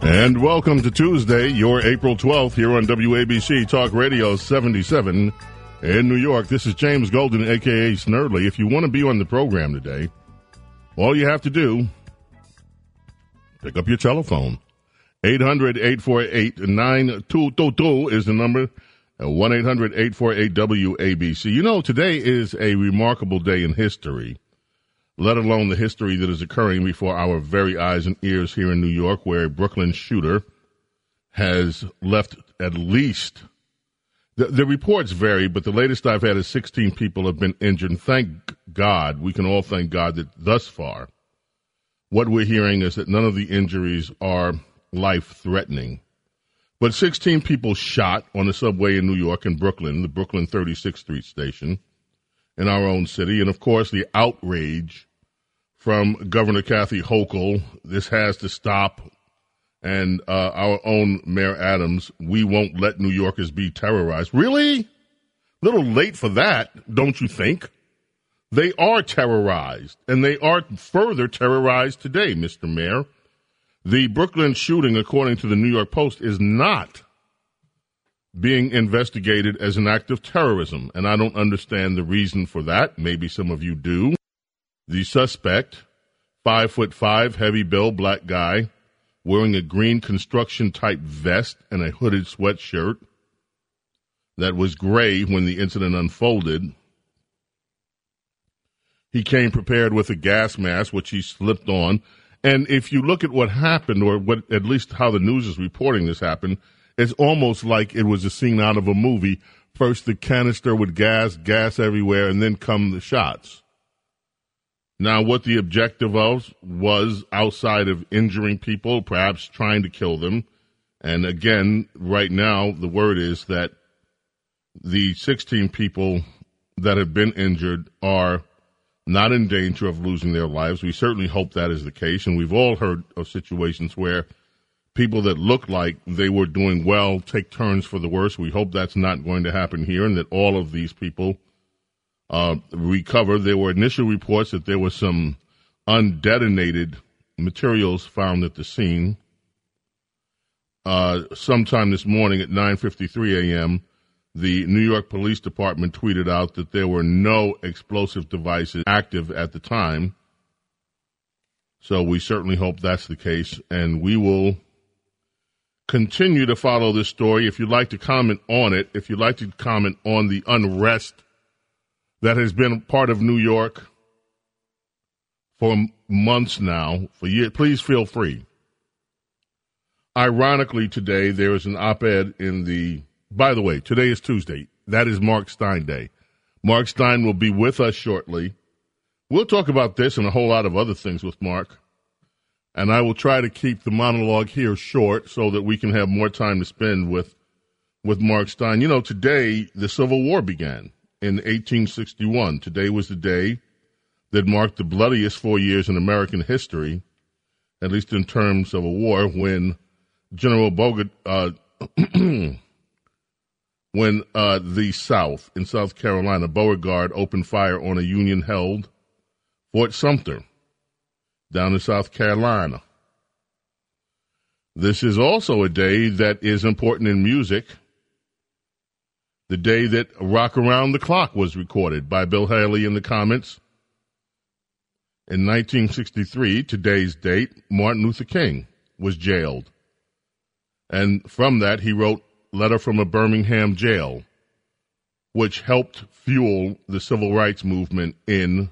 And welcome to Tuesday, your April 12th, here on WABC Talk Radio 77 in New York. This is James Golden, aka Snerdley. If you want to be on the program today, all you have to do, pick up your telephone 800 848 9222 is the number. 1 800 848 WABC. You know, today is a remarkable day in history, let alone the history that is occurring before our very eyes and ears here in New York, where a Brooklyn shooter has left at least. The, the reports vary, but the latest I've had is 16 people have been injured. And thank God, we can all thank God that thus far, what we're hearing is that none of the injuries are life threatening. But 16 people shot on the subway in New York and Brooklyn, the Brooklyn 36th Street station in our own city. And of course, the outrage from Governor Kathy Hochul. This has to stop. And uh, our own Mayor Adams, we won't let New Yorkers be terrorized. Really? A little late for that, don't you think? They are terrorized, and they are further terrorized today, Mr. Mayor. The Brooklyn shooting, according to the New York Post, is not being investigated as an act of terrorism, and I don't understand the reason for that. Maybe some of you do. The suspect, five foot five, heavy build, black guy, wearing a green construction type vest and a hooded sweatshirt that was gray when the incident unfolded. He came prepared with a gas mask, which he slipped on and if you look at what happened, or what at least how the news is reporting this happened, it's almost like it was a scene out of a movie. First the canister with gas, gas everywhere, and then come the shots. Now, what the objective of was outside of injuring people, perhaps trying to kill them. And again, right now, the word is that the 16 people that have been injured are not in danger of losing their lives. We certainly hope that is the case. And we've all heard of situations where people that look like they were doing well take turns for the worse. We hope that's not going to happen here and that all of these people uh, recover. There were initial reports that there was some undetonated materials found at the scene. Uh, sometime this morning at 9:53 a.m., the New York Police Department tweeted out that there were no explosive devices active at the time. So we certainly hope that's the case, and we will continue to follow this story. If you'd like to comment on it, if you'd like to comment on the unrest that has been part of New York for months now, for years, please feel free. Ironically, today there is an op ed in the by the way, today is Tuesday. That is Mark Steyn Day. Mark Steyn will be with us shortly. We'll talk about this and a whole lot of other things with Mark. And I will try to keep the monologue here short so that we can have more time to spend with with Mark Steyn. You know, today the Civil War began in 1861. Today was the day that marked the bloodiest four years in American history, at least in terms of a war, when General Bogart, uh, when uh, the South, in South Carolina, Beauregard opened fire on a Union held Fort Sumter down in South Carolina. This is also a day that is important in music. The day that Rock Around the Clock was recorded by Bill Haley in the Comets. In 1963, today's date, Martin Luther King was jailed. And from that, he wrote letter from a Birmingham jail, which helped fuel the civil rights movement in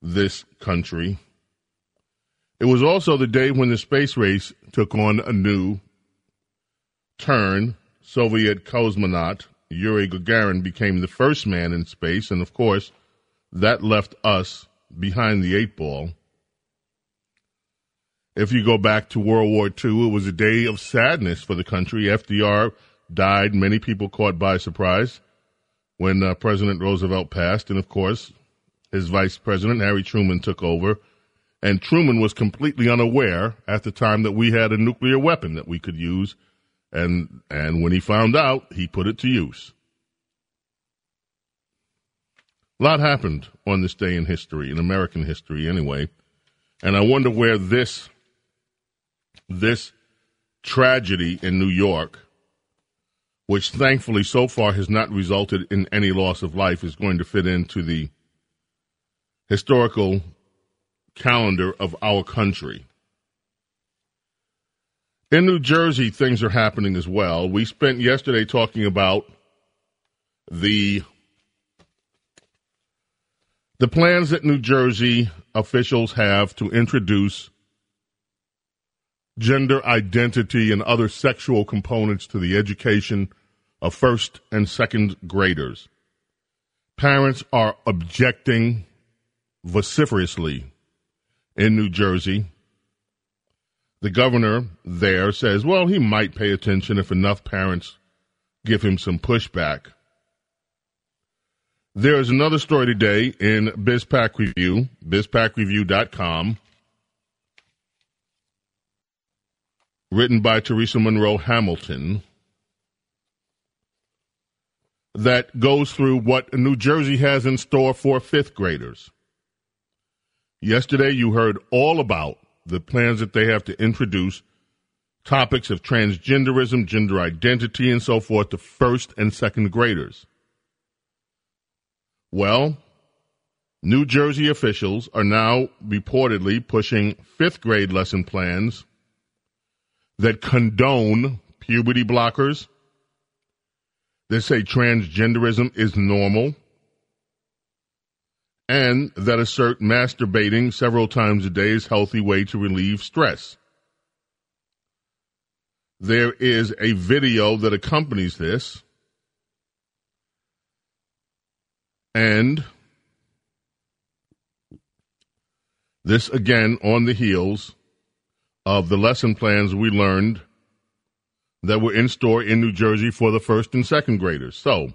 this country. It was also the day when the space race took on a new turn. Soviet cosmonaut Yuri Gagarin became the first man in space, and of course, that left us behind the eight ball. If you go back to World War II, it was a day of sadness for the country. FDR died, many people caught by surprise when uh, President Roosevelt passed. And of course, his vice president, Harry Truman, took over. And Truman was completely unaware at the time that we had a nuclear weapon that we could use. And, and when he found out, he put it to use. A lot happened on this day in history, in American history anyway. And I wonder where this, this tragedy in New York, which thankfully so far has not resulted in any loss of life, is going to fit into the historical calendar of our country. In New Jersey, things are happening as well. We spent yesterday talking about the the plans that New Jersey officials have to introduce gender identity and other sexual components to the education of first and second graders. Parents are objecting vociferously in New Jersey. The governor there says, well, he might pay attention if enough parents give him some pushback. There is another story today in BizPac Review, bizpacreview.com, written by Terresa Monroe Hamilton, that goes through what New Jersey has in store for fifth graders. Yesterday, you heard all about the plans that they have to introduce topics of transgenderism, gender identity, and so forth to first and second graders. Well, New Jersey officials are now reportedly pushing fifth grade lesson plans that condone puberty blockers. They say transgenderism is normal and that assert masturbating several times a day is a healthy way to relieve stress. There is a video that accompanies this, and this again on the heels of the lesson plans we learned that were in store in New Jersey for the first and second graders. So,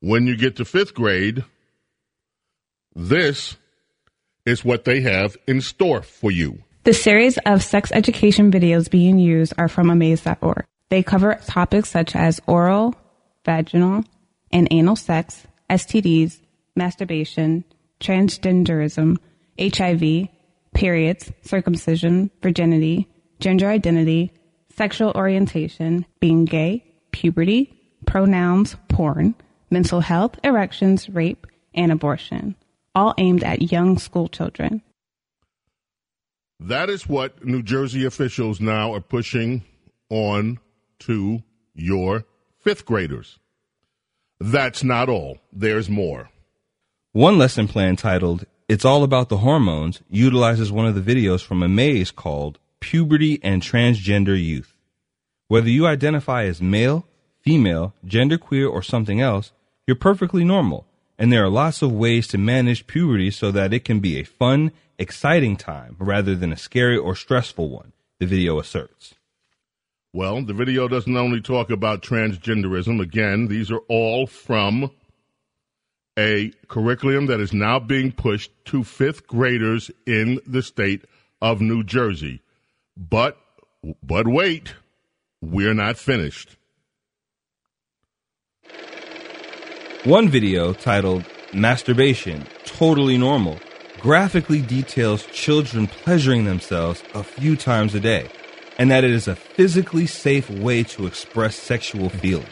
when you get to fifth grade, this is what they have in store for you. The series of sex education videos being used are from amaze.org. They cover topics such as oral, vaginal, and anal sex, STDs, masturbation, transgenderism, HIV, periods, circumcision, virginity, gender identity, sexual orientation, being gay, puberty, pronouns, porn, mental health, erections, rape, and abortion all aimed at young school children. That is what New Jersey officials now are pushing on to your fifth graders. That's not all. There's more. One lesson plan titled It's All About the Hormones utilizes one of the videos from Amaze called Puberty and Transgender Youth. Whether you identify as male, female, genderqueer, or something else, you're perfectly normal and there are lots of ways to manage puberty so that it can be a fun, exciting time rather than a scary or stressful one, the video asserts. Well, the video doesn't only talk about transgenderism. Again, these are all from a curriculum that is now being pushed to fifth graders in the state of New Jersey. But, but wait, we're not finished. One video titled Masturbation Totally Normal graphically details children pleasuring themselves a few times a day and that it is a physically safe way to express sexual feeling.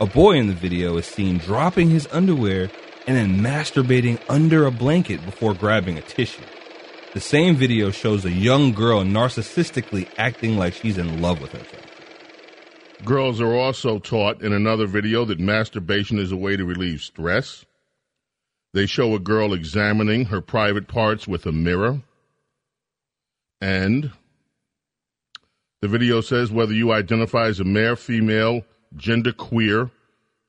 A boy in the video is seen dropping his underwear and then masturbating under a blanket before grabbing a tissue. The same video shows a young girl narcissistically acting like she's in love with herself. Girls are also taught in another video that masturbation is a way to relieve stress. They show a girl examining her private parts with a mirror. And the video says whether you identify as a male, female, gender queer,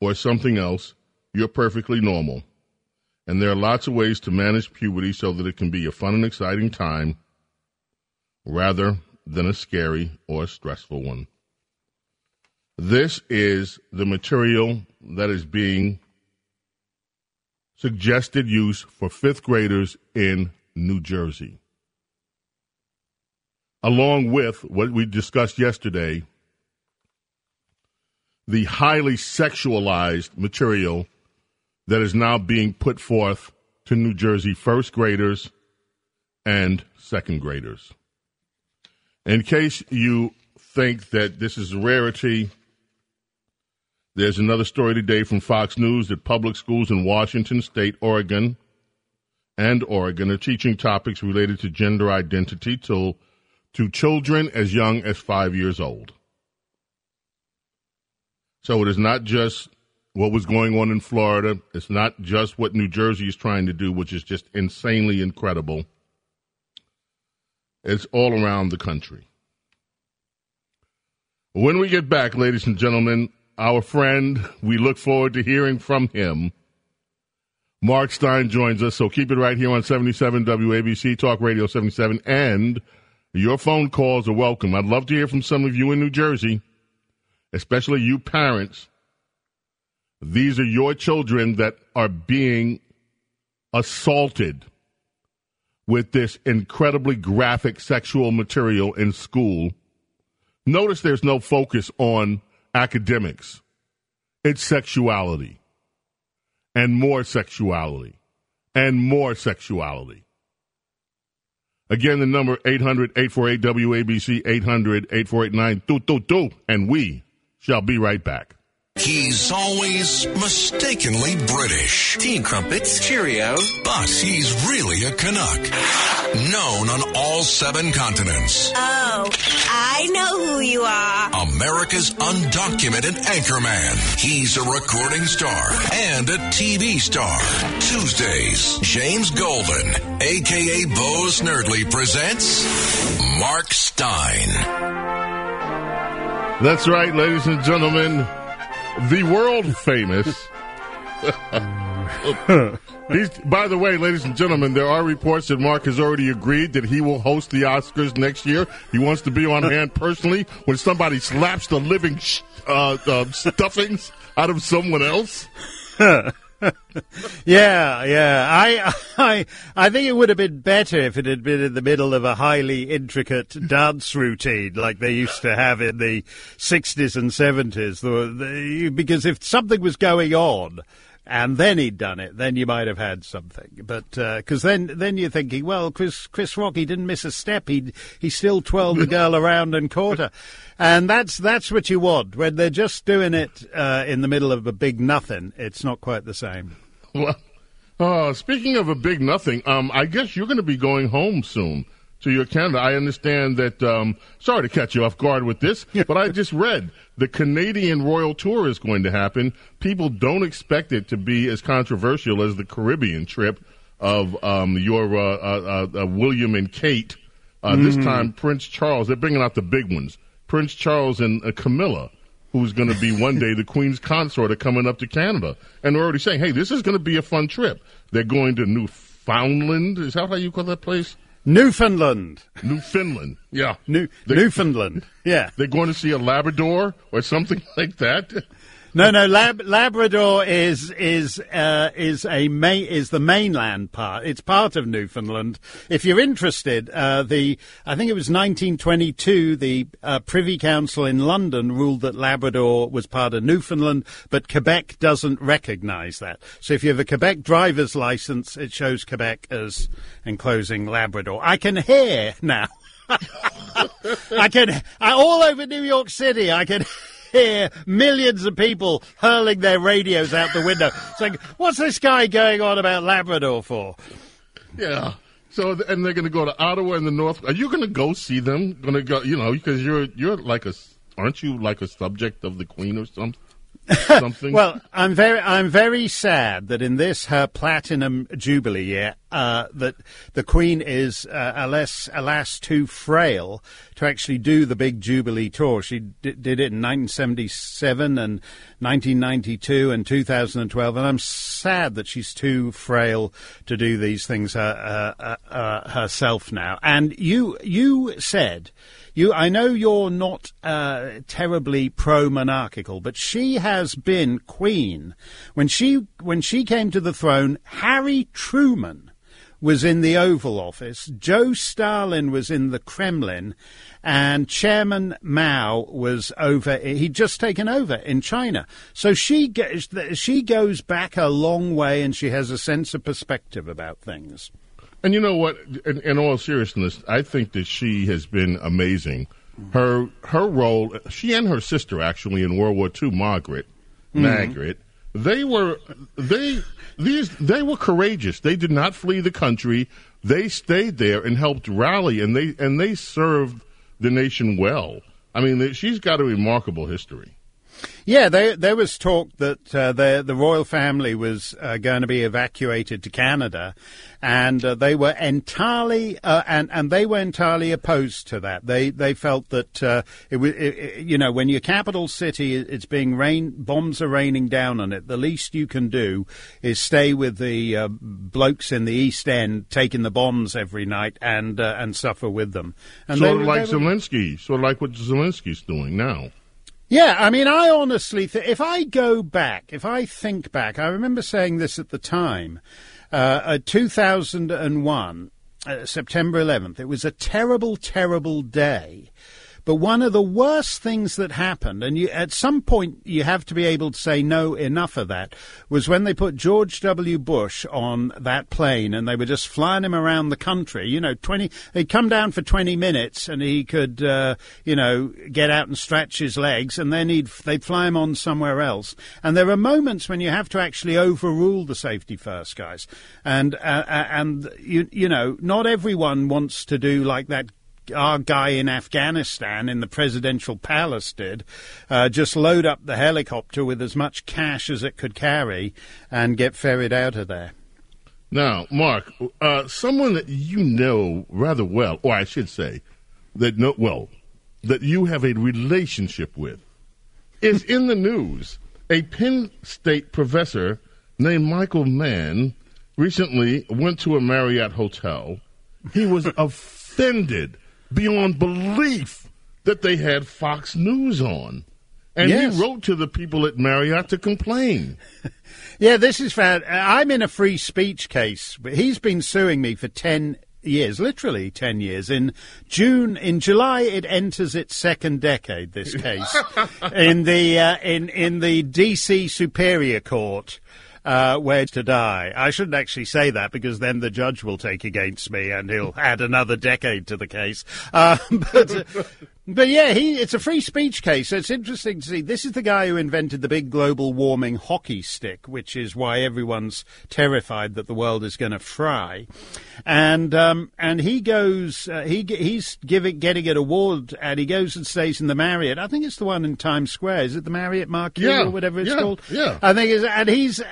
or something else, you're perfectly normal. And there are lots of ways to manage puberty so that it can be a fun and exciting time rather than a scary or stressful one. This is the material that is being suggested use for fifth graders in New Jersey. Along with what we discussed yesterday, the highly sexualized material that is now being put forth to New Jersey first graders and second graders. In case you think that this is a rarity, there's another story today from Fox News that public schools in Washington State, Oregon, and Oregon are teaching topics related to gender identity to, to children as young as five years old. So it is not just what was going on in Florida. It's not just what New Jersey is trying to do, which is just insanely incredible. It's all around the country. When we get back, ladies and gentlemen, our friend, we look forward to hearing from him. Mark Steyn joins us, so keep it right here on 77 WABC Talk Radio 77, and your phone calls are welcome. I'd love to hear from some of you in New Jersey, especially you parents. These are your children that are being assaulted with this incredibly graphic sexual material in school. Notice there's no focus on academics, it's sexuality and more sexuality and more sexuality. Again, the number 800 848 WABC 800 848 and we shall be right back. He's always mistakenly British. Tea crumpets. Cheerio. But he's really a Canuck. Known on all seven continents. Oh, I know who you are. America's undocumented anchorman. He's a recording star and a TV star. Tuesdays, James Golden, aka Bo Snerdley, presents Mark Steyn. That's right, ladies and gentlemen the world famous. He's, by the way, ladies and gentlemen, there are reports that Mark has already agreed that he will host the Oscars next year. He wants to be on hand personally when somebody slaps the living sh- uh, uh, stuffings out of someone else. yeah, yeah. I, I, I think it would have been better if it had been in the middle of a highly intricate dance routine like they used to have in the 60s and 70s. The, the, because if something was going on, and then he'd done it, then you might have had something. But because uh, then then you're thinking, well, Chris Chris Rock, he didn't miss a step. He he still twirled the girl around and caught her, and that's that's what you want when they're just doing it uh, in the middle of a big nothing. It's not quite the same. Well, uh, speaking of a big nothing, um, I guess you're going to be going home soon to your Canada. I understand that. Um, sorry to catch you off guard with this, but I just read the Canadian Royal Tour is going to happen. People don't expect it to be as controversial as the Caribbean trip of um, your uh, uh, uh, William and Kate. Mm. This time, Prince Charles. They're bringing out the big ones. Prince Charles and uh, Camilla. Who's going to be one day the Queen's consort are coming up to Canada. And they're already saying, hey, this is going to be a fun trip. They're going to Newfoundland. Is that how you call that place? Newfoundland. Newfoundland. Yeah. New Newfoundland. Yeah. They're going to see a Labrador or something like that. No, no. Lab, Labrador is is uh, is a is the mainland part. It's part of Newfoundland. If you're interested, uh, the I think it was 1922. The uh, Privy Council in London ruled that Labrador was part of Newfoundland, but Quebec doesn't recognise that. So if you have a Quebec driver's license, it shows Quebec as enclosing Labrador. I can hear now. I can I, all over New York City. I can hear millions of people hurling their radios out the window, saying, "What's this guy going on about Labrador for?" Yeah. So, and they're going to go to Ottawa in the North. Are you going to go see them? Going to go, you know, because you're you're like a, aren't you like a subject of the Queen or something? Something? Well, I'm very, I'm very sad that in this her platinum jubilee year, uh, that the Queen is uh, alas, alas, too frail to actually do the big jubilee tour. She d- did it in 1977 and 1992 and 2012, and I'm sad that she's too frail to do these things uh, uh, uh, uh herself now. And you, you said you, I know you're not uh, terribly pro-monarchical, but she has been queen. When she when she came to the throne, Harry Truman was in the Oval Office, Joe Stalin was in the Kremlin, and Chairman Mao was over. He'd just taken over in China. So she she goes back a long way, and she has a sense of perspective about things. And you know what? In, in, all seriousness, I think that she has been amazing. Her her role, she and her sister actually in World War II, Margaret, mm-hmm. Margaret, they were they these they were courageous. They did not flee the country. They stayed there and helped rally, and they and they served the nation well. I mean, she's got a remarkable history. Yeah, there, there was talk that uh, the, the royal family was uh, going to be evacuated to Canada, and uh, they were entirely uh, and and they were entirely opposed to that. They they felt that uh, it was you know when your capital city it's being rain bombs are raining down on it. The least you can do is stay with the uh, blokes in the East End taking the bombs every night and and suffer with them. And sort of like Zelensky, sort of like what Zelensky's doing now. Yeah, I mean, I honestly, th- if I go back, if I think back, I remember saying this at the time, uh, 2001, uh, September 11th. It was a terrible, terrible day but one of the worst things that happened, and you, at some point you have to be able to say no, enough of that, was when they put George W. Bush on that plane and they were just flying him around the country. You know, twenty. He'd come down for twenty minutes and he could, uh, you know, get out and stretch his legs, and then he'd they'd fly him on somewhere else. And there are moments when you have to actually overrule the safety first guys, and uh, uh and you you know, not everyone wants to do like that our guy in Afghanistan in the presidential palace did, uh, just load up the helicopter with as much cash as it could carry and get ferried out of there. Now, Mark, uh, someone that you know rather well, or I should say, that know well, that you have a relationship with, is in the news. A Penn State professor named Michael Mann recently went to a Marriott hotel. He was offended beyond belief that they had Fox News on. And yes. he wrote to the people at Marriott to complain. yeah, this is fair. I'm in a free speech case. but He's been suing me for 10 years, literally 10 years. In June, in July, it enters its second decade, this case, in the, uh, in, in the DC Superior Court uh, where to die. I shouldn't actually say that because then the judge will take against me and he'll add another decade to the case. Uh, but, uh, but yeah, he, it's a free speech case. So it's interesting to see. This is the guy who invented the big global warming hockey stick, which is why everyone's terrified that the world is going to fry. And um, and he goes, uh, he he's giving getting an award, and he goes and stays in the Marriott. I think it's the one in Times Square. Is it the Marriott Marquis yeah, or whatever it's yeah, called? Yeah, I think it's, and he's.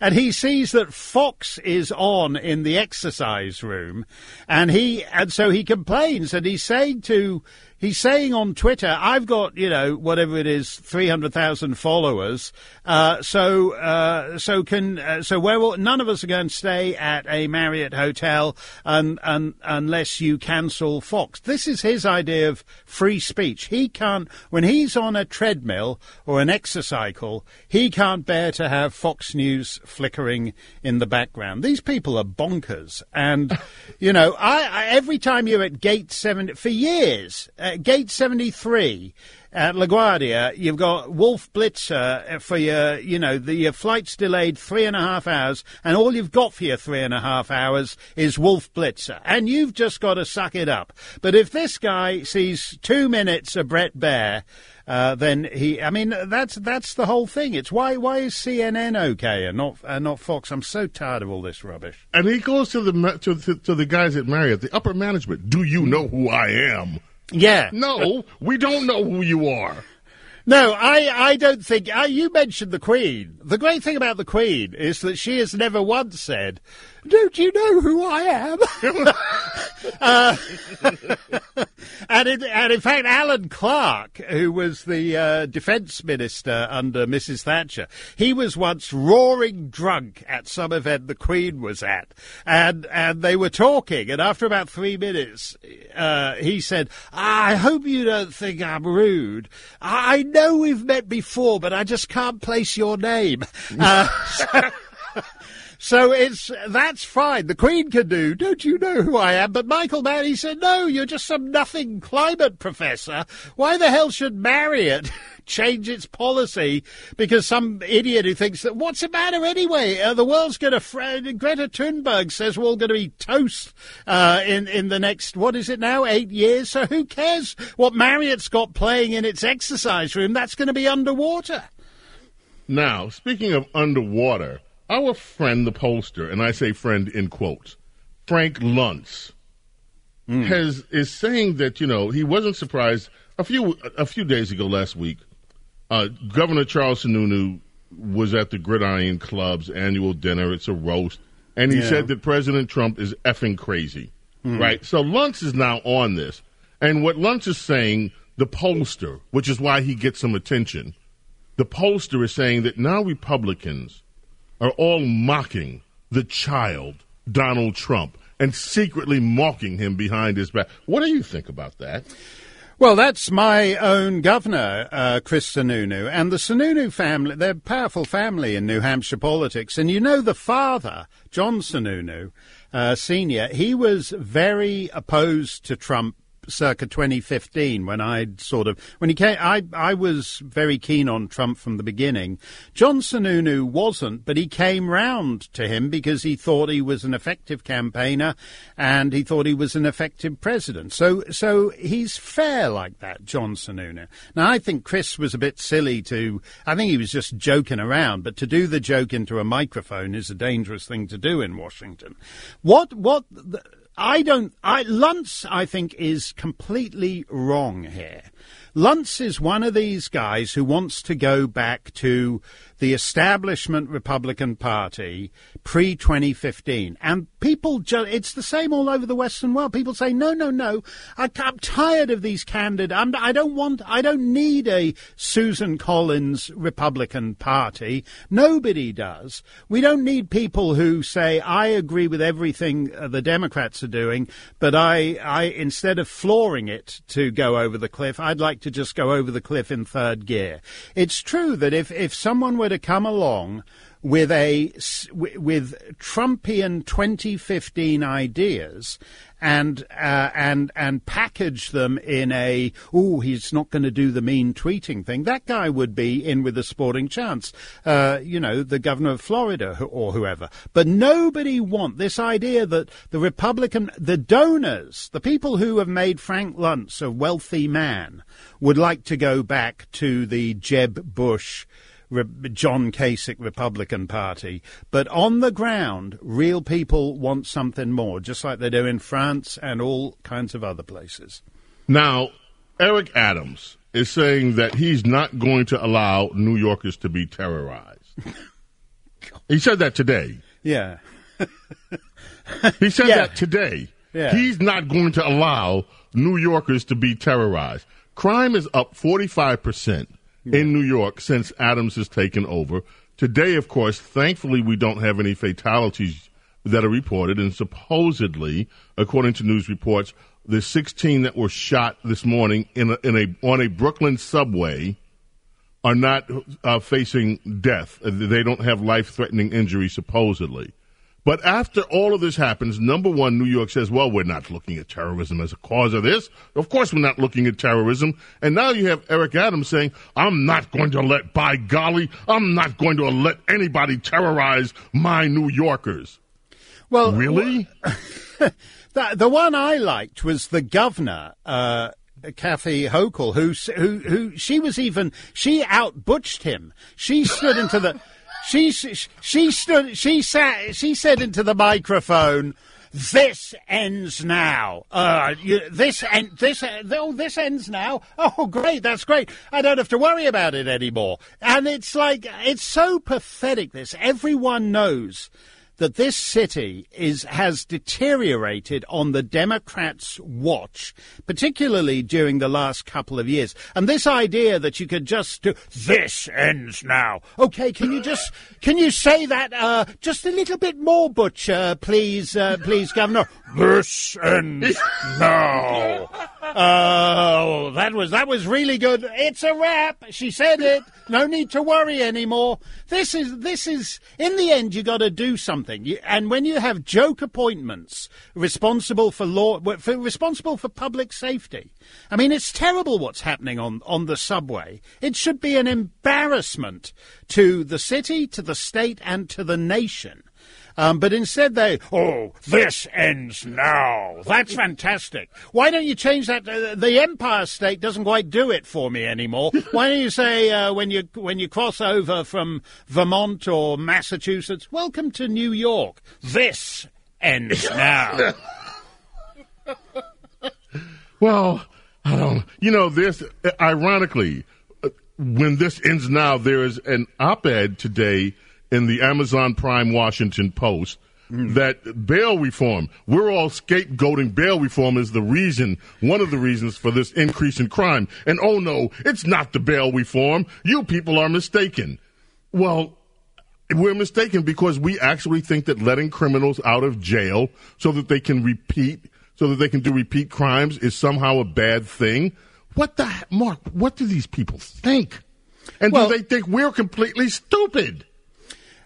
and he sees that Fox is on in the exercise room, and he and so he complains, and he's saying to he's saying on Twitter, I've got, you know, whatever it is, 300,000 followers. Uh, so, uh, so can, uh, so where will, none of us are going to stay at a Marriott hotel and, un, unless you cancel Fox. This is his idea of free speech. He can't, when he's on a treadmill or an exercycle, he can't bear to have Fox News flickering in the background. These people are bonkers. And, you know, I, I every time you're at gate seven, for years, uh, Gate 73 at LaGuardia, you've got Wolf Blitzer for your, you know, the, your flight's delayed three and a half hours, and all you've got for your three and a half hours is Wolf Blitzer, and you've just got to suck it up. But if this guy sees two minutes of Bret Baier, uh, then he. I mean, that's that's the whole thing. It's why why is CNN okay and not and not Fox? I'm so tired of all this rubbish. And he goes to the to, to, to the guys at Marriott, the upper management. Do you know who I am? Yeah. No, we don't know who you are. No, I, I don't think. Uh, you mentioned the Queen. The great thing about the Queen is that she has never once said, Don't you know who I am? uh, and, in, and in fact, Alan Clark, who was the uh, defence minister under Mrs. Thatcher, he was once roaring drunk at some event the Queen was at. And, and they were talking, and after about three minutes, uh, he said, I hope you don't think I'm rude. I know we've met before, but I just can't place your name. Uh, so, so it's that's fine. The Queen can do. Don't you know who I am? But Michael Mann, he said, no, you're just some nothing climate professor. Why the hell should Marriott change its policy because some idiot who thinks that what's the matter anyway? Uh, the world's going to. Fr- Greta Thunberg says we're all going to be toast uh, in in the next what is it now eight years. So who cares what Marriott's got playing in its exercise room? That's going to be underwater. Now, speaking of underwater, our friend, the pollster, and I say friend in quotes, Frank Luntz, mm. has is saying that you know he wasn't surprised a few a few days ago last week. Uh, Governor Charles Sununu was at the Gridiron Club's annual dinner. It's a roast, and he yeah. said that President Trump is effing crazy. Mm. Right. So Luntz is now on this, and what Luntz is saying, the pollster, which is why he gets some attention. The pollster is saying that now Republicans are all mocking the child, Donald Trump, and secretly mocking him behind his back. What do you think about that? Well, that's my own governor, uh, Chris Sununu, and the Sununu family. They're a powerful family in New Hampshire politics, and you know the father, John Sununu, uh, senior. He was very opposed to Trump circa 2015 when I sort of when he came. I I was very keen on Trump from the beginning. John Sununu wasn't, but he came round to him because he thought he was an effective campaigner and he thought he was an effective president. So so he's fair like that, John Sununu. Now I think Chris was a bit silly to. I think he was just joking around, but to do the joke into a microphone is a dangerous thing to do in Washington. What what. The, I don't. I, Luntz, I think, is completely wrong here. Luntz is one of these guys who wants to go back to the establishment Republican Party pre 2015. And people, ju- it's the same all over the Western world. People say, no, no, no, I, am tired of these candid. I'm, I don't want, I don't need a Susan Collins Republican Party. Nobody does. We don't need people who say, I agree with everything uh, the Democrats are doing, but I, I, instead of flooring it to go over the cliff, I'd like to just go over the cliff in third gear. It's true that if, if someone were to come along with a with Trumpian 2015 ideas and uh, and and package them in a oh he's not going to do the mean tweeting thing. That guy would be in with a sporting chance. Uh, you know, the governor of Florida or whoever. But nobody want this idea that the Republican, the donors, the people who have made Frank Luntz a wealthy man, would like to go back to the Jeb Bush John Kasich Republican Party. But on the ground, real people want something more, just like they do in France and all kinds of other places. Now, Eric Adams is saying that he's not going to allow New Yorkers to be terrorized. he said that today. Yeah. he said yeah. that today. Yeah. He's not going to allow New Yorkers to be terrorized. Crime is up 45% in New York since Adams has taken over. Today, of course, thankfully, we don't have any fatalities that are reported, and supposedly, according to news reports, the 16 that were shot this morning in a, in a on a Brooklyn subway are not uh, facing death. They don't have life-threatening injuries, supposedly. But after all of this happens, number one, New York says, well, we're not looking at terrorism as a cause of this. Of course, we're not looking at terrorism. And now you have Eric Adams saying, I'm not going to let, by golly, I'm not going to let anybody terrorize my New Yorkers. Well, really? the, the one I liked was the governor, uh, Kathy Hochul, who, who, who, she was even, she outbutched him. She stood into the, she she stood she sat she said into the microphone this ends now. Uh, you, this en- this uh, oh, this ends now. Oh, great, that's great. I don't have to worry about it anymore. And it's like it's so pathetic. This everyone knows that this city is has deteriorated on the Democrats' watch, particularly during the last couple of years. And this idea that you could just do this ends now. Okay, can you just can you say that uh, just a little bit more, Butcher, please, uh, please, Governor? This ends now. Oh, that was that was really good. It's a wrap. She said it. No need to worry anymore. This is this is in the end you got to do something. You, and when you have joke appointments responsible for law for, responsible for public safety. I mean, it's terrible what's happening on on the subway. It should be an embarrassment to the city, to the state and to the nation. Um, but instead they, oh, this ends now. That's fantastic. Why don't you change that? Uh, the Empire State doesn't quite do it for me anymore. Why don't you say uh, when you when you cross over from Vermont or Massachusetts, welcome to New York. This ends now. well, I don't. You know, this ironically, uh, when this ends now, there is an op-ed today in the Amazon Prime Washington Post mm. that bail reform, we're all scapegoating bail reform is the reason, one of the reasons for this increase in crime. And oh no, it's not the bail reform. You people are mistaken. Well, we're mistaken because we actually think that letting criminals out of jail so that they can repeat, so that they can do repeat crimes is somehow a bad thing. What the, Mark, what do these people think? And well, do they think we're completely stupid?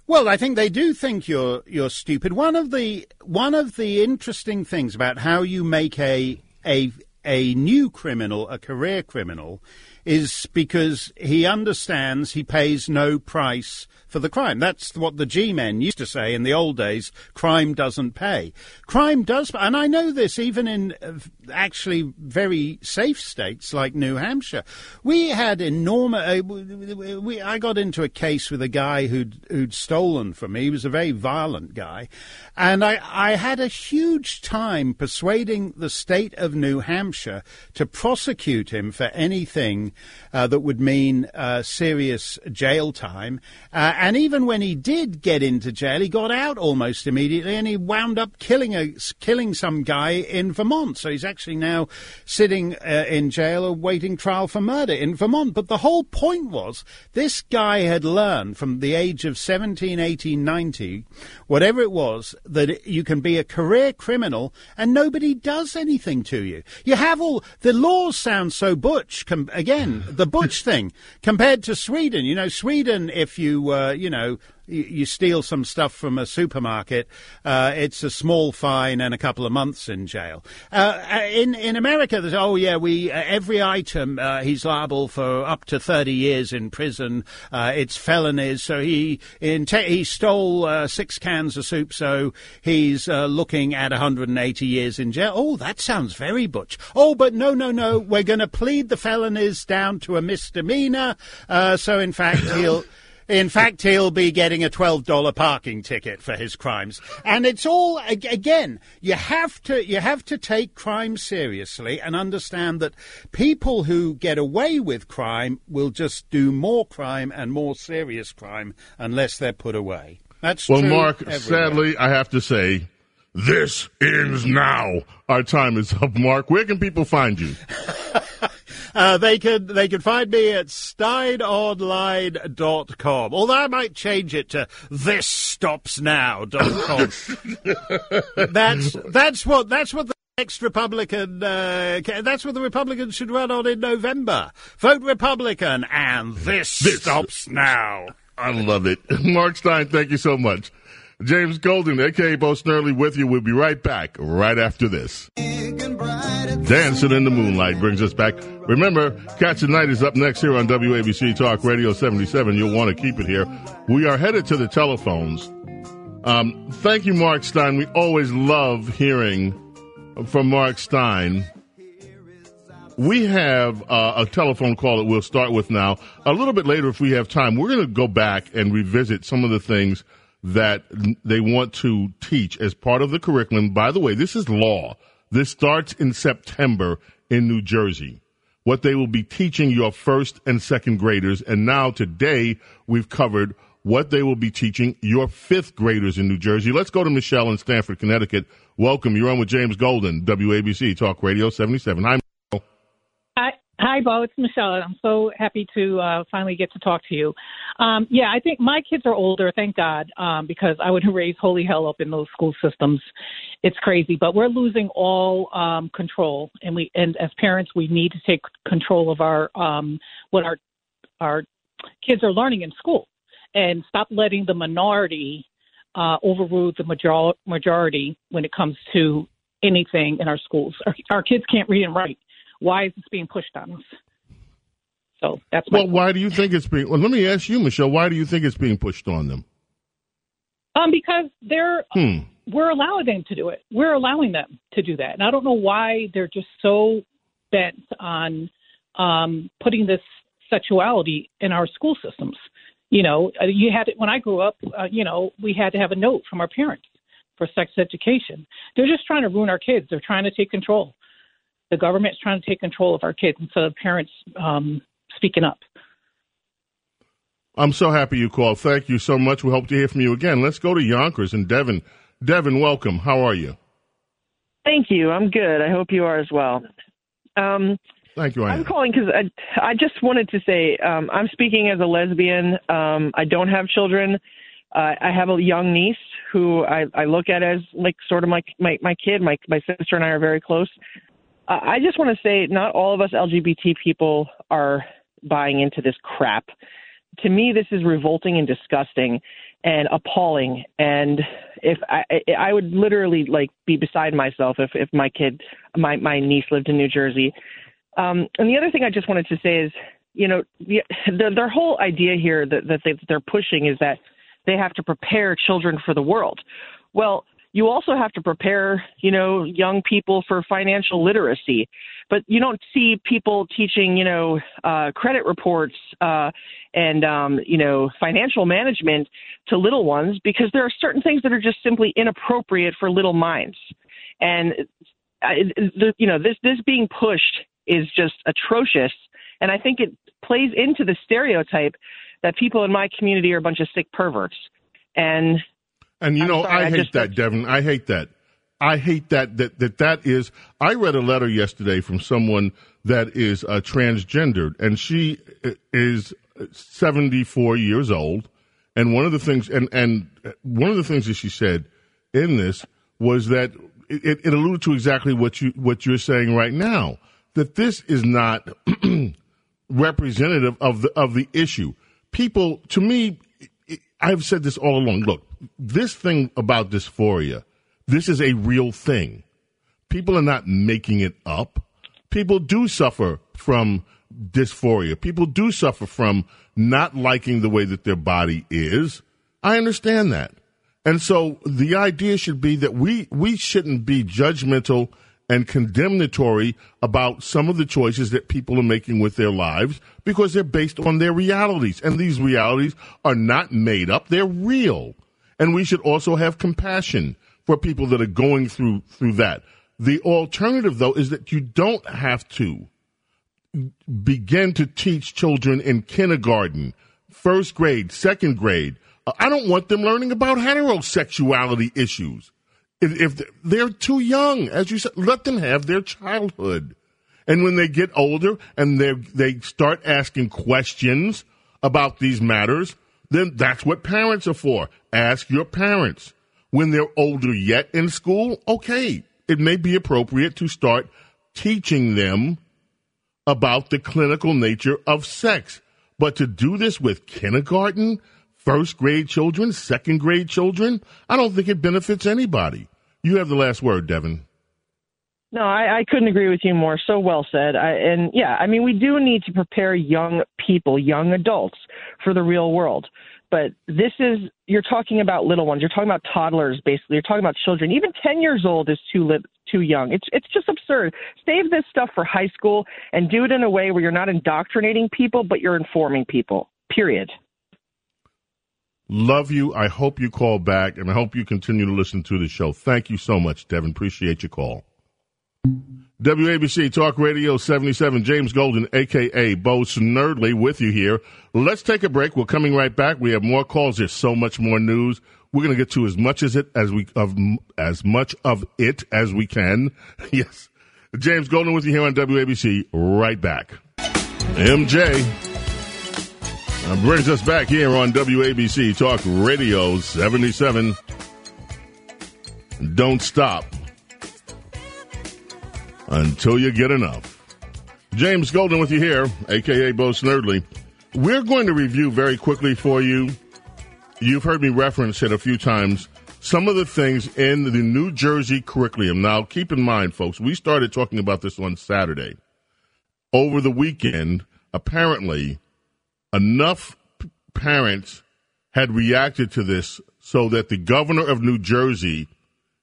Well, I think they do think you're you're stupid. One of the one of the interesting things about how you make a a a new criminal a career criminal is because he understands he pays no price for the crime. That's what the G-men used to say in the old days. Crime doesn't pay. Crime does, and I know this even in uh, actually very safe states like New Hampshire. We had enormous. Uh, we, I got into a case with a guy who'd who'd stolen from me. He was a very violent guy, and I I had a huge time persuading the state of New Hampshire to prosecute him for anything uh, that would mean uh, serious jail time. Uh, and even when he did get into jail, he got out almost immediately, and he wound up killing a killing some guy in Vermont. So he's actually now sitting uh, in jail awaiting trial for murder in Vermont. But the whole point was this guy had learned from the age of 17, 18, 90, whatever it was, that you can be a career criminal and nobody does anything to you. You have all the laws sound so butch. Com- again, the butch thing compared to Sweden. You know, Sweden, if you uh, you know, you, steal some stuff from a supermarket, uh, it's a small fine and a couple of months in jail. Uh, uh in in America, there's oh yeah, we uh, every item uh, he's liable for up to thirty years in prison. Uh, it's felonies, so he in te- he stole six cans of soup, so he's looking at 180 years in jail. Oh, that sounds very butch. Oh, but no, no, no, we're going to plead the felonies down to a misdemeanor. so in fact, he'll. In fact, he'll be getting a $12 parking ticket for his crimes. And it's all, again, you have to, you have to take crime seriously and understand that people who get away with crime will just do more crime and more serious crime unless they're put away. That's well, Mark. Everywhere. Sadly, I have to say, this ends now. Our time is up, Mark. Where can people find you? Uh, they could they could find me at steynonline.com. Although I might change it to thisstopsnow.com. that's that's what that's what the next Republican uh, that's what the Republicans should run on in November. Vote Republican and this, this stops now. I love it. Mark Steyn, thank you so much. James Golden, aka Bo Snerdley, with you. We'll be right back right after this. Dancing in the Moonlight brings us back. Remember, Cats at Night is up next here on WABC Talk Radio 77. You'll want to keep it here. We are headed to the telephones. Um, thank you, Mark Steyn. We always love hearing from Mark Steyn. We have uh, a telephone call that we'll start with now. A little bit later, if we have time, we're going to go back and revisit some of the things that they want to teach as part of the curriculum. By the way, this is law. This starts in September in New Jersey. What they will be teaching your first and second graders. And now today we've covered what they will be teaching your fifth graders in New Jersey. Let's go to Michelle in Stamford, Connecticut. Welcome. You're on with James Golden, WABC Talk Radio 77. Hi. Hi, Bo. It's Michelle. I'm so happy to uh, finally get to talk to you. Um, yeah, I think my kids are older, thank God, um, because I would raise holy hell up in those school systems. It's crazy, but we're losing all um, control, and we and as parents, we need to take control of our um, what our our kids are learning in school, and stop letting the minority uh, overrule the major- majority when it comes to anything in our schools. Our, our kids can't read and write. Why is this being pushed on us? So that's well. Point. Why do you think it's being? Well, let me ask you, Michelle. Why do you think it's being pushed on them? Um, because they're hmm. we're allowing them to do it. We're allowing them to do that, and I don't know why they're just so bent on um, putting this sexuality in our school systems. You know, uh, you had when I grew up. Uh, you know, we had to have a note from our parents for sex education. They're just trying to ruin our kids. They're trying to take control. The government's trying to take control of our kids instead of parents um, speaking up. I'm so happy you called. Thank you so much. We hope to hear from you again. Let's go to Yonkers and Devin. Devin, welcome. How are you? Thank you. I'm good. I hope you are as well. Um, Thank you. I am calling because I, I just wanted to say um, I'm speaking as a lesbian. Um, I don't have children. Uh, I have a young niece who I, I look at as like sort of my my, my kid. My my sister and I are very close. I just want to say, not all of us LGBT people are buying into this crap. To me, this is revolting and disgusting and appalling. And if I, I would literally like be beside myself if, if my kid, my, my niece lived in New Jersey. Um, and the other thing I just wanted to say is, you know, the, the, their whole idea here that, that they, they're pushing is that they have to prepare children for the world. Well, you also have to prepare, you know, young people for financial literacy. But you don't see people teaching, you know, uh, credit reports uh, and, um, you know, financial management to little ones because there are certain things that are just simply inappropriate for little minds. And, I, the, you know, this, this being pushed is just atrocious. And I think it plays into the stereotype that people in my community are a bunch of sick perverts. And and you I'm know, sorry, I, I hate that, Devin. I hate that. I hate that, that that that is. I read a letter yesterday from someone that is uh, transgendered, and she is 74 years old. And one of the things, and and one of the things that she said in this was that it, it alluded to exactly what you what you're saying right now. That this is not representative of the of the issue. People, to me, I've said this all along. Look, this thing about dysphoria, this is a real thing. People are not making it up. People do suffer from dysphoria. People do suffer from not liking the way that their body is. I understand that. And so the idea should be that we, we shouldn't be judgmental and condemnatory about some of the choices that people are making with their lives because they're based on their realities. And these realities are not made up, they're real. And we should also have compassion for people that are going through through that. The alternative though is that you don't have to begin to teach children in kindergarten, first grade, second grade. I don't want them learning about heterosexuality issues. If, they're too young, as you said, let them have their childhood. And when they get older and they they start asking questions about these matters, then that's what parents are for. Ask your parents. When they're older yet in school, okay, it may be appropriate to start teaching them about the clinical nature of sex. But to do this with kindergarten, first grade children, second grade children, I don't think it benefits anybody. You have the last word, Devin. No, I, I couldn't agree with you more. So well said. I, and yeah, I mean, we do need to prepare young people, young adults, for the real world. But this is, you're talking about little ones. You're talking about toddlers, basically. You're talking about children. Even 10 years old is too li- too young. It's it's just absurd. Save this stuff for high school and do it in a way where you're not indoctrinating people, but you're informing people. Period. Love you. I hope you call back, and I hope you continue to listen to the show. Thank you so much, Devin. Appreciate your call. WABC Talk Radio 77, James Golden, a.k.a. Bo Snerdley, with you here. Let's take a break. We're coming right back. We have more calls. There's so much more news. We're going to get to as much as it as we of as much of it as we can. yes, James Golden with you here on WABC. Right back. MJ uh, brings us back here on WABC Talk Radio 77. Don't stop until you get enough. James Golden with you here, aka Bo Snerdley. We're going to review very quickly for you. You've heard me reference it a few times. Some of the things in the New Jersey curriculum. Now, keep in mind, folks, we started talking about this on Saturday. Over the weekend, apparently, enough parents had reacted to this so that the governor of New Jersey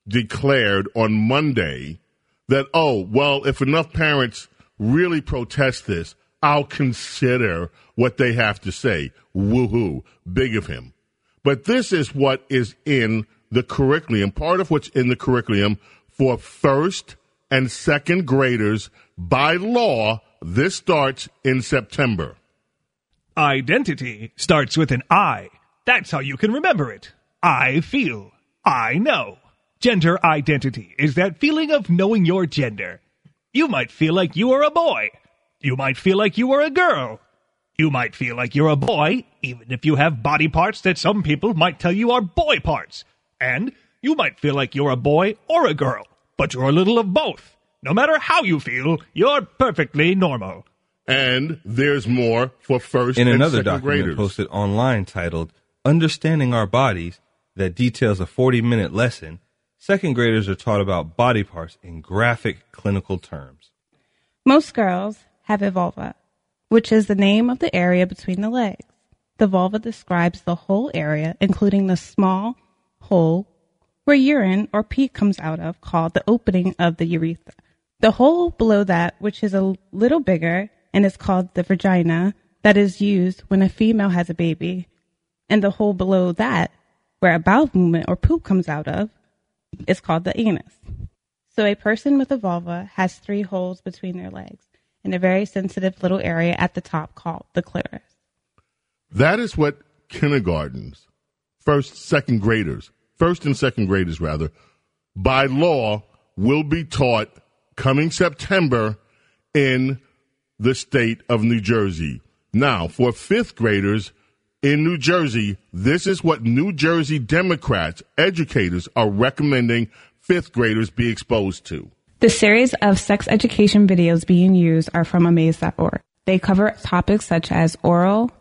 declared on Monday that, oh, well, if enough parents really protest this, I'll consider what they have to say. Woohoo. Big of him. But this is what is in the curriculum, part of what's in the curriculum for first and second graders by law. This starts in September. Identity starts with an I. That's how you can remember it. I feel. I know. Gender identity is that feeling of knowing your gender. You might feel like you are a boy. You might feel like you are a girl. You might feel like you're a boy, even if you have body parts that some people might tell you are boy parts. And you might feel like you're a boy or a girl, but you're a little of both. No matter how you feel, you're perfectly normal. And there's more for first In and another second document graders. posted online titled Understanding Our Bodies that details a 40 minute lesson, second graders are taught about body parts in graphic clinical terms. Most girls have a vulva, which is the name of the area between the legs. The vulva describes the whole area, including the small hole where urine or pee comes out of, called the opening of the urethra. The hole below that, which is a little bigger and is called the vagina, that is used when a female has a baby, and the hole below that, where a bowel movement or poop comes out of, is called the anus. So a person with a vulva has three holes between their legs and a very sensitive little area at the top called the clitoris. That is what kindergartens, first, second graders, first and second graders rather, by law will be taught coming September in the state of New Jersey. Now, for fifth graders in New Jersey, this is what New Jersey Democrats, educators, are recommending fifth graders be exposed to. The series of sex education videos being used are from amaze.org. They cover topics such as oral,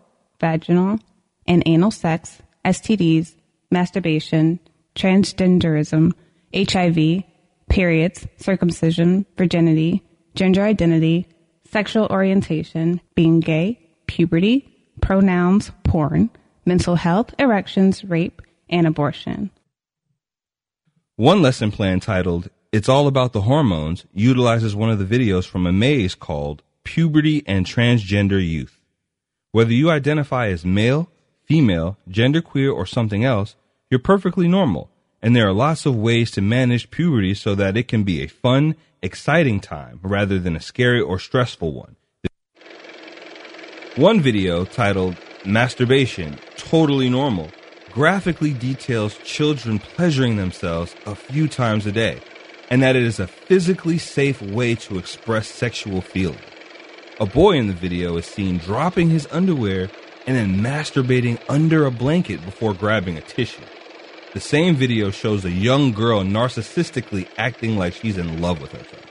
vaginal, and anal sex, STDs, masturbation, transgenderism, HIV, periods, circumcision, virginity, gender identity, sexual orientation, being gay, puberty, pronouns, porn, mental health, erections, rape, and abortion. One lesson plan titled It's All About the Hormones utilizes one of the videos from Amaze called Puberty and Transgender Youth. Whether you identify as male, female, genderqueer, or something else, you're perfectly normal, and there are lots of ways to manage puberty so that it can be a fun, exciting time rather than a scary or stressful one. One video titled Masturbation Totally Normal graphically details children pleasuring themselves a few times a day, and that it is a physically safe way to express sexual feeling. A boy in the video is seen dropping his underwear and then masturbating under a blanket before grabbing a tissue. The same video shows a young girl narcissistically acting like she's in love with herself.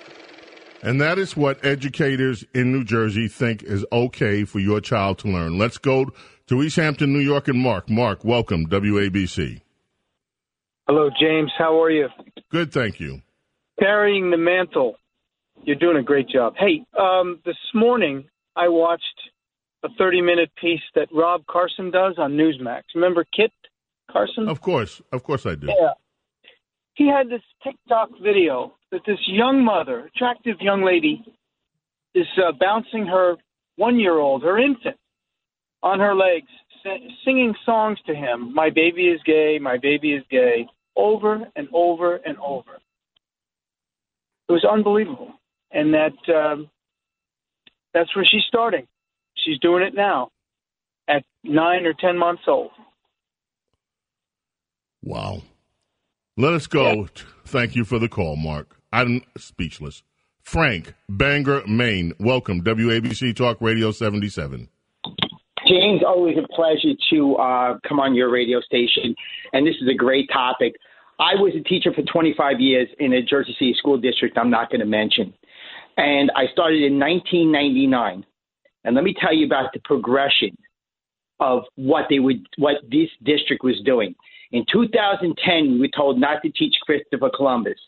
And that is what educators in New Jersey think is okay for your child to learn. Let's go to East Hampton, New York, and Mark. Mark, welcome, WABC. Hello, James. How are you? Good, thank you. Carrying the mantle. You're doing a great job. Hey, um, this morning I watched a 30 minute piece that Rob Carson does on Newsmax. Remember Kit Carson? Of course, of course I do. Yeah. He had this TikTok video that this young mother, attractive young lady, is uh, bouncing her one year old, her infant, on her legs, singing songs to him, "My baby is gay, my baby is gay," over and over and over. It was unbelievable, and that um, that's where she's starting. She's doing it now, at nine or ten months old. Wow. Let us go. Thank you for the call, Mark. I'm speechless. Frank, Bangor, Maine. Welcome, WABC Talk Radio 77. James, always a pleasure to uh, come on your radio station, and this is a great topic. I was a teacher for 25 years in a Jersey City school district I'm not going to mention, and I started in 1999. And let me tell you about the progression of what they would, what this district was doing. In 2010, we were told not to teach Christopher Columbus.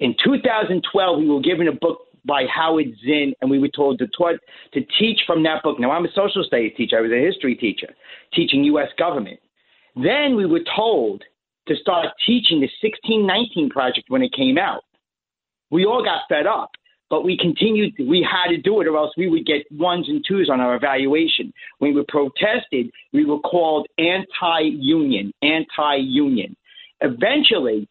In 2012, we were given a book by Howard Zinn, and we were told to, taught, to teach from that book. Now, I'm a social studies teacher. I was a history teacher, teaching U.S. government. Then we were told to start teaching the 1619 project when it came out. We all got fed up, but we continued. We had to do it, or else we would get ones and twos on our evaluation. When we protested, we were called anti-union, anti-union. Eventually,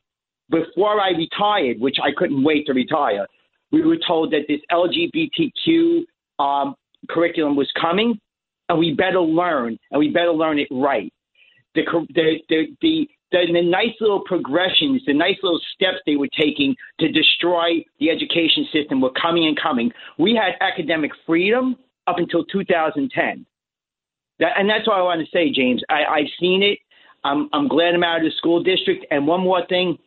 before I retired, which I couldn't wait to retire, we were told that this LGBTQ um, curriculum was coming, and we better learn, and we better learn it right. The the the the, the, the nice little progressions, the nice little steps they were taking to destroy the education system were coming and coming. We had academic freedom up until 2010. That, and that's what I want to say, James. I, I've seen it. I'm, I'm glad I'm out of the school district. And one more thing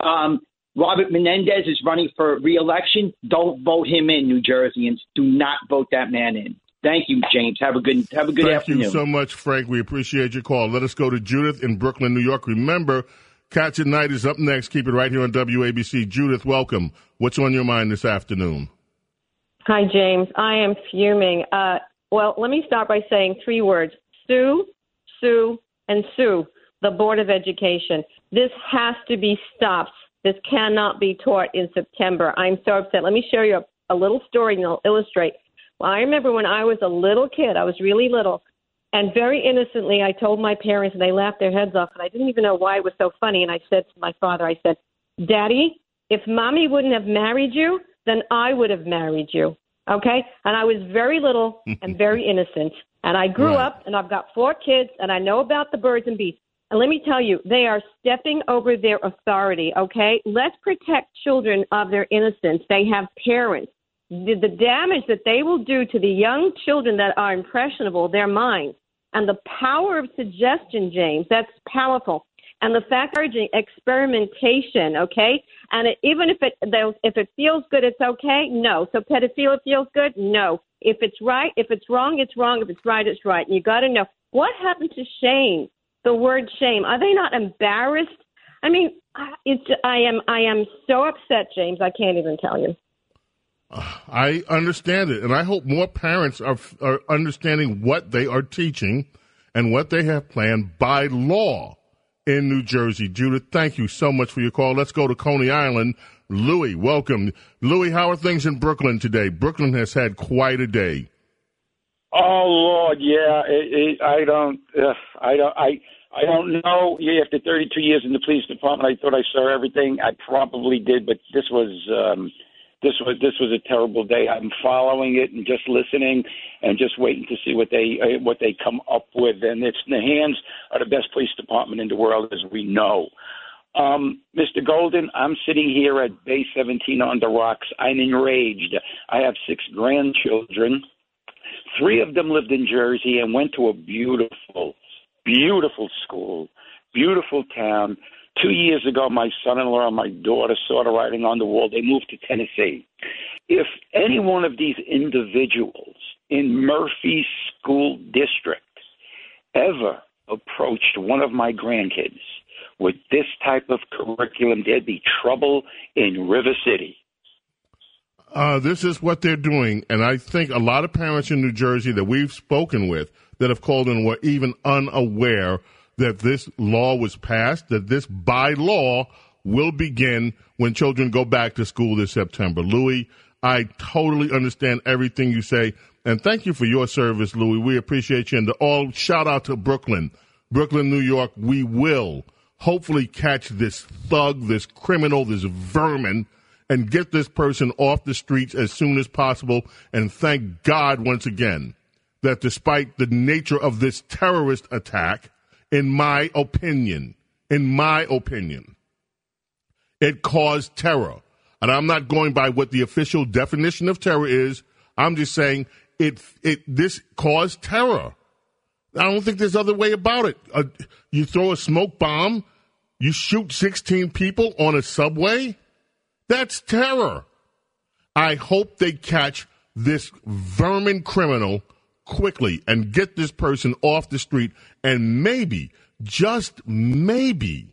um, Robert Menendez is running for reelection. Don't vote him in, New Jerseyans. Do not vote that man in. Thank you, James. Have a good have a good Thank afternoon. you so much, Frank. We appreciate your call. Let us go to Judith in Brooklyn, New York. Remember, Cats at Night is up next. Keep it right here on WABC. Judith, welcome. What's on your mind this afternoon? Hi, James. I am fuming. Uh, well, let me start by saying three words sue, sue, and sue the Board of Education. This has to be stopped. This cannot be taught in September. I'm so upset. Let me share you a, a little story and I'll illustrate. Well, I remember when I was a little kid, I was really little, and very innocently, I told my parents, and they laughed their heads off, and I didn't even know why it was so funny. And I said to my father, I said, Daddy, if mommy wouldn't have married you, then I would have married you. Okay? And I was very little and very innocent. And I grew Right. up, and I've got four kids, and I know about the birds and bees. And let me tell you, they are stepping over their authority, okay? Let's protect children of their innocence. They have parents. The, the damage that they will do to the young children that are impressionable, their minds, and the power of suggestion, James, that's powerful. And the fact of experimentation, okay? And it, even if it if it feels good, it's okay. No. So pedophilia feels good. No. If it's right, if it's wrong, it's wrong. If it's right, it's right. And you got to know what happened to shame. The word shame. Are they not embarrassed? I mean, it's I am I am so upset, James. I can't even tell you. I understand it, and I hope more parents are, are understanding what they are teaching and what they have planned by law in New Jersey. Judith, thank you so much for your call. Let's go to Coney Island. Louis, welcome. Louis, how are things in Brooklyn today? Brooklyn has had quite a day. Oh Lord, yeah. It, it, I don't. Uh, I don't. I. I don't know. Yeah, after 32 years in the police department, I thought I saw everything. I probably did, but this was um, this was this was a terrible day. I'm following it and just listening and just waiting to see what they uh, what they come up with. And it's in the hands of the best police department in the world, as we know. Um, Mr. Golden, I'm sitting here at Bay 17 on the rocks. I'm enraged. I have six grandchildren. Three of them lived in Jersey and went to a beautiful, beautiful school, beautiful town. Two years ago, my son in law and my daughter saw the writing on the wall. They moved to Tennessee. If any one of these individuals in Murphy School District ever approached one of my grandkids with this type of curriculum, there'd be trouble in River City. Uh, this is what they're doing, and I think a lot of parents in New Jersey that we've spoken with that have called in were even unaware that this law was passed, that this by law will begin when children go back to school this September. Louis, I totally understand everything you say, And thank you for your service, Louis. We appreciate you. And all, shout out to Brooklyn, Brooklyn, New York. We will hopefully catch this thug, this criminal, this vermin, and get this person off the streets as soon as possible. And thank God once again that despite the nature of this terrorist attack, in my opinion, in my opinion, it caused terror. And I'm not going by what the official definition of terror is. I'm just saying it, it, this caused terror. I don't think there's other way about it. Uh, you throw a smoke bomb, you shoot 16 people on a subway. That's terror. I hope they catch this vermin criminal quickly and get this person off the street. And maybe, just maybe,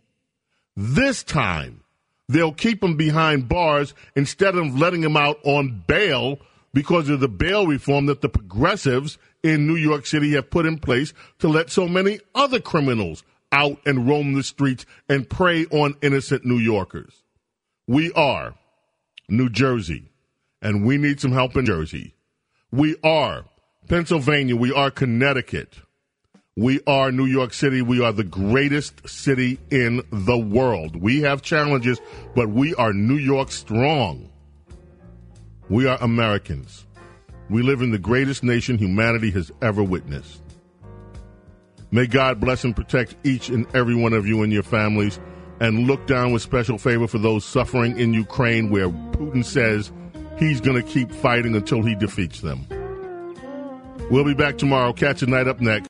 this time they'll keep him behind bars instead of letting him out on bail because of the bail reform that the progressives in New York City have put in place to let so many other criminals out and roam the streets and prey on innocent New Yorkers. We are New Jersey, and we need some help in Jersey. We are Pennsylvania. We are Connecticut. We are New York City. We are the greatest city in the world. We have challenges, but we are New York strong. We are Americans. We live in the greatest nation humanity has ever witnessed. May God bless and protect each and every one of you and your families and look down with special favor for those suffering in Ukraine where Putin says he's going to keep fighting until he defeats them. We'll be back tomorrow. Cats at Night up next.